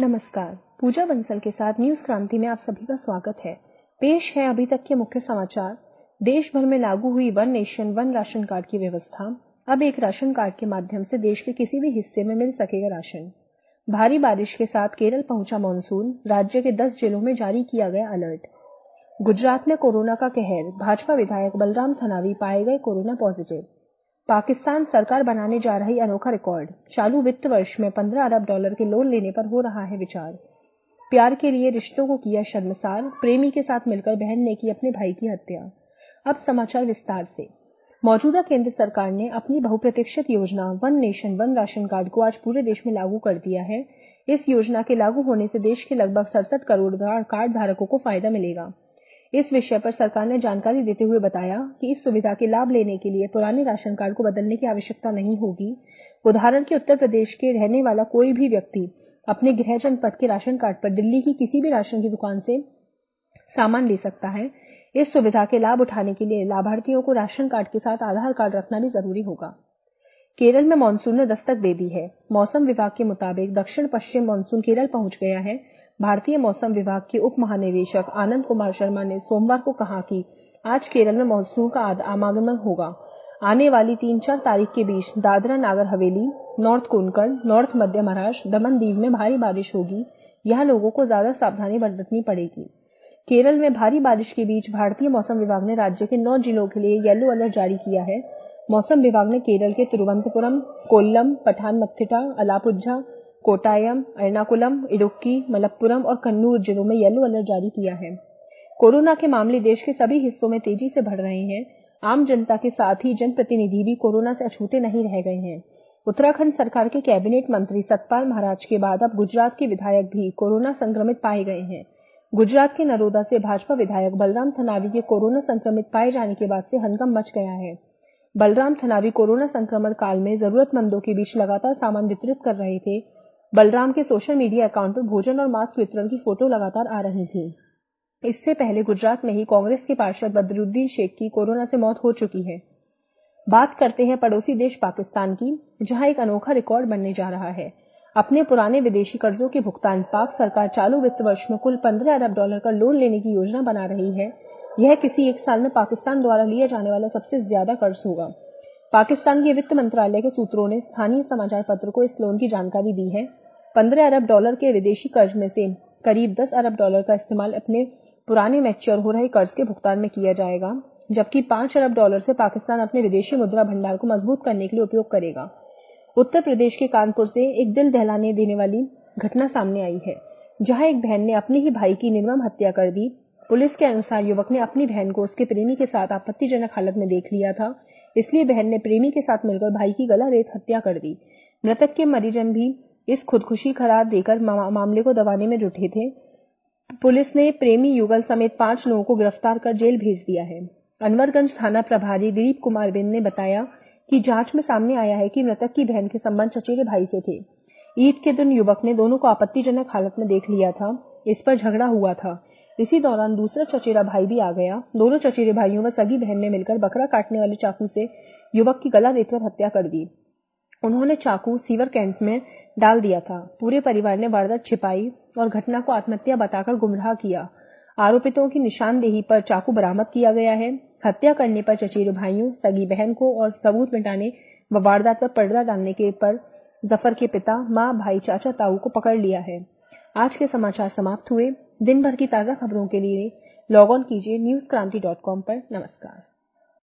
नमस्कार। पूजा बंसल के साथ न्यूज़ क्रांति में आप सभी का स्वागत है। पेश है अभी तक के मुख्य समाचार। देश भर में लागू हुई one nation, one ration card की व्यवस्था। अब एक राशन कार्ड के माध्यम से देश के किसी भी हिस्से में मिल सकेगा राशन। भारी बारिश के साथ केरल पहुँचा मानसून। राज्य के 10 जिलों में जारी किया गया अलर्ट। गुजरात में कोरोना का कहर। भाजपा विधायक बलराम थनावी पाए गए कोरोना पॉजिटिव। पाकिस्तान सरकार बनाने जा रही अनोखा रिकॉर्ड। चालू वित्त वर्ष में 15 अरब डॉलर के लोन लेने पर हो रहा है विचार। प्यार के लिए रिश्तों को किया शर्मसार, प्रेमी के साथ मिलकर बहन ने की अपने भाई की हत्या। अब समाचार विस्तार से। मौजूदा केंद्र सरकार ने अपनी बहुप्रतीक्षित योजना one nation, one ration card को आज पूरे देश में लागू कर दिया है। इस योजना के लागू होने से देश के लगभग सड़सठ करोड़ कार्ड धारकों को फ़ायदा मिलेगा। इस विषय पर सरकार ने जानकारी देते हुए बताया कि इस सुविधा के लाभ लेने के लिए पुराने राशन कार्ड को बदलने की आवश्यकता नहीं होगी। उदाहरण के उत्तर प्रदेश के रहने वाला कोई भी व्यक्ति अपने गृह जनपद के राशन कार्ड पर दिल्ली की किसी भी राशन की दुकान से सामान ले सकता है। इस सुविधा के लाभ उठाने के लिए लाभार्थियों को राशन कार्ड के साथ आधार कार्ड रखना भी ज़रूरी होगा। केरल में मानसून ने दस्तक दे दी है। मौसम विभाग के मुताबिक दक्षिण पश्चिम मानसून केरल पहुँच गया है। भारतीय मौसम विभाग के उप महानिदेशक आनंद कुमार शर्मा ने सोमवार को कहा कि आज केरल में मानसून का आगमन होगा। आने वाली तीन चार तारीख के बीच दादरा, नागर हवेली, नॉर्थ कोनकण नॉर्थ मध्य महाराष्ट्र दमन दीव में भारी बारिश होगी। यहाँ लोगों को ज़्यादा सावधानी बरतनी पड़ेगी। केरल में भारी बारिश के बीच भारतीय मौसम विभाग ने राज्य के नौ जिलों के लिए येलो अलर्ट जारी किया है। मौसम विभाग ने केरल के तिरुवनंतपुरम, कोल्लम पठानमथिट्टा अलापुझा कोटायम एर्नाकुलम, इडुक्की, मलप्पुरम और कन्नूर जिलों में येलो अलर्ट जारी किया है। कोरोना के मामले देश के सभी हिस्सों में तेज़ी से बढ़ रहे हैं। आम जनता के साथ ही जनप्रतिनिधि भी कोरोना से अछूते नहीं रह गए हैं। उत्तराखंड सरकार के कैबिनेट मंत्री सतपाल महाराज के बाद अब गुजरात के विधायक भी कोरोना संक्रमित पाए गए हैं। गुजरात के नरोदा से भाजपा विधायक बलराम थनावी के कोरोना संक्रमित पाए जाने के बाद से हंगम मच गया है। बलराम थनावी कोरोना संक्रमण काल में जरूरतमंदों के बीच लगातार सामान वितरित कर रहे थे। बलराम के सोशल मीडिया अकाउंट पर भोजन और मास्क वितरण की फ़ोटो लगातार आ रही थी। इससे पहले गुजरात में ही कांग्रेस के पार्षद बदरुद्दीन शेख की कोरोना से मौत हो चुकी है। बात करते हैं पड़ोसी देश पाकिस्तान की, जहाँ एक अनोखा रिकॉर्ड बनने जा रहा है। अपने पुराने विदेशी कर्जों के भुगतान पाक सरकार चालू वित्त वर्ष में कुल 15 अरब डॉलर का लोन लेने की योजना बना रही है। यह किसी एक साल में पाकिस्तान द्वारा लिया जाने वाला सबसे ज़्यादा कर्ज होगा। पाकिस्तान के वित्त मंत्रालय के सूत्रों ने स्थानीय समाचार पत्र को इस लोन की जानकारी दी है। पंद्रह अरब डॉलर के विदेशी कर्ज में से करीब दस अरब डॉलर का इस्तेमाल अपने पुराने मैच्योर हो रहे कर्ज के भुगतान में किया जाएगा, जबकि पाँच अरब डॉलर से पाकिस्तान अपने विदेशी मुद्रा भंडार को मज़बूत करने के लिए उपयोग करेगा। उत्तर प्रदेश के कानपुर से एक दिल दहलाने देने वाली घटना सामने आई है, जहाँ एक बहन ने अपने ही भाई की निर्मम हत्या कर दी। पुलिस के अनुसार युवक ने अपनी बहन को उसके प्रेमी के साथ आपत्तिजनक हालत में देख लिया था इसलिए बहन ने प्रेमी के साथ मिलकर भाई की गला रेत हत्या कर दी। मृतक के मरीजन भी इस खुदकुशी करार देकर मामले को दबाने में जुटे थे। पुलिस ने प्रेमी युगल समेत पाँच लोगों को गिरफ़्तार कर जेल भेज दिया है। अनवरगंज थाना प्रभारी दिलीप कुमार बिंद ने बताया कि जाँच में सामने आया है कि मृतक की बहन के संबंध चचेरे भाई से थे। ईद के दिन युवक ने दोनों को आपत्तिजनक हालत में देख लिया था। इस पर झगड़ा हुआ था। इसी दौरान दूसरा चचेरा भाई भी आ गया। दोनों चचेरे भाइयों व सगी बहन ने मिलकर बकरा काटने वाले चाकू से युवक की गला रेतकर हत्या कर दी। उन्होंने चाकू सीवर कैंप में डाल दिया था। पूरे परिवार ने वारदात छिपाई और घटना को आत्महत्या बताकर गुमराह किया। आरोपितों की निशानदेही पर चाकू बरामद किया गया है। हत्या करने पर चचेरे भाइयों, सगी बहन को और सबूत मिटाने व वारदात पर पर्दा डालने के पर ज़फ़र के पिता, माँ, भाई, चाचा, ताऊ को पकड़ लिया है। आज के समाचार समाप्त हुए। दिन भर की ताज़ा खबरों के लिए लॉग ऑन कीजिए न्यूज़ क्रांति डॉट कॉम पर। नमस्कार।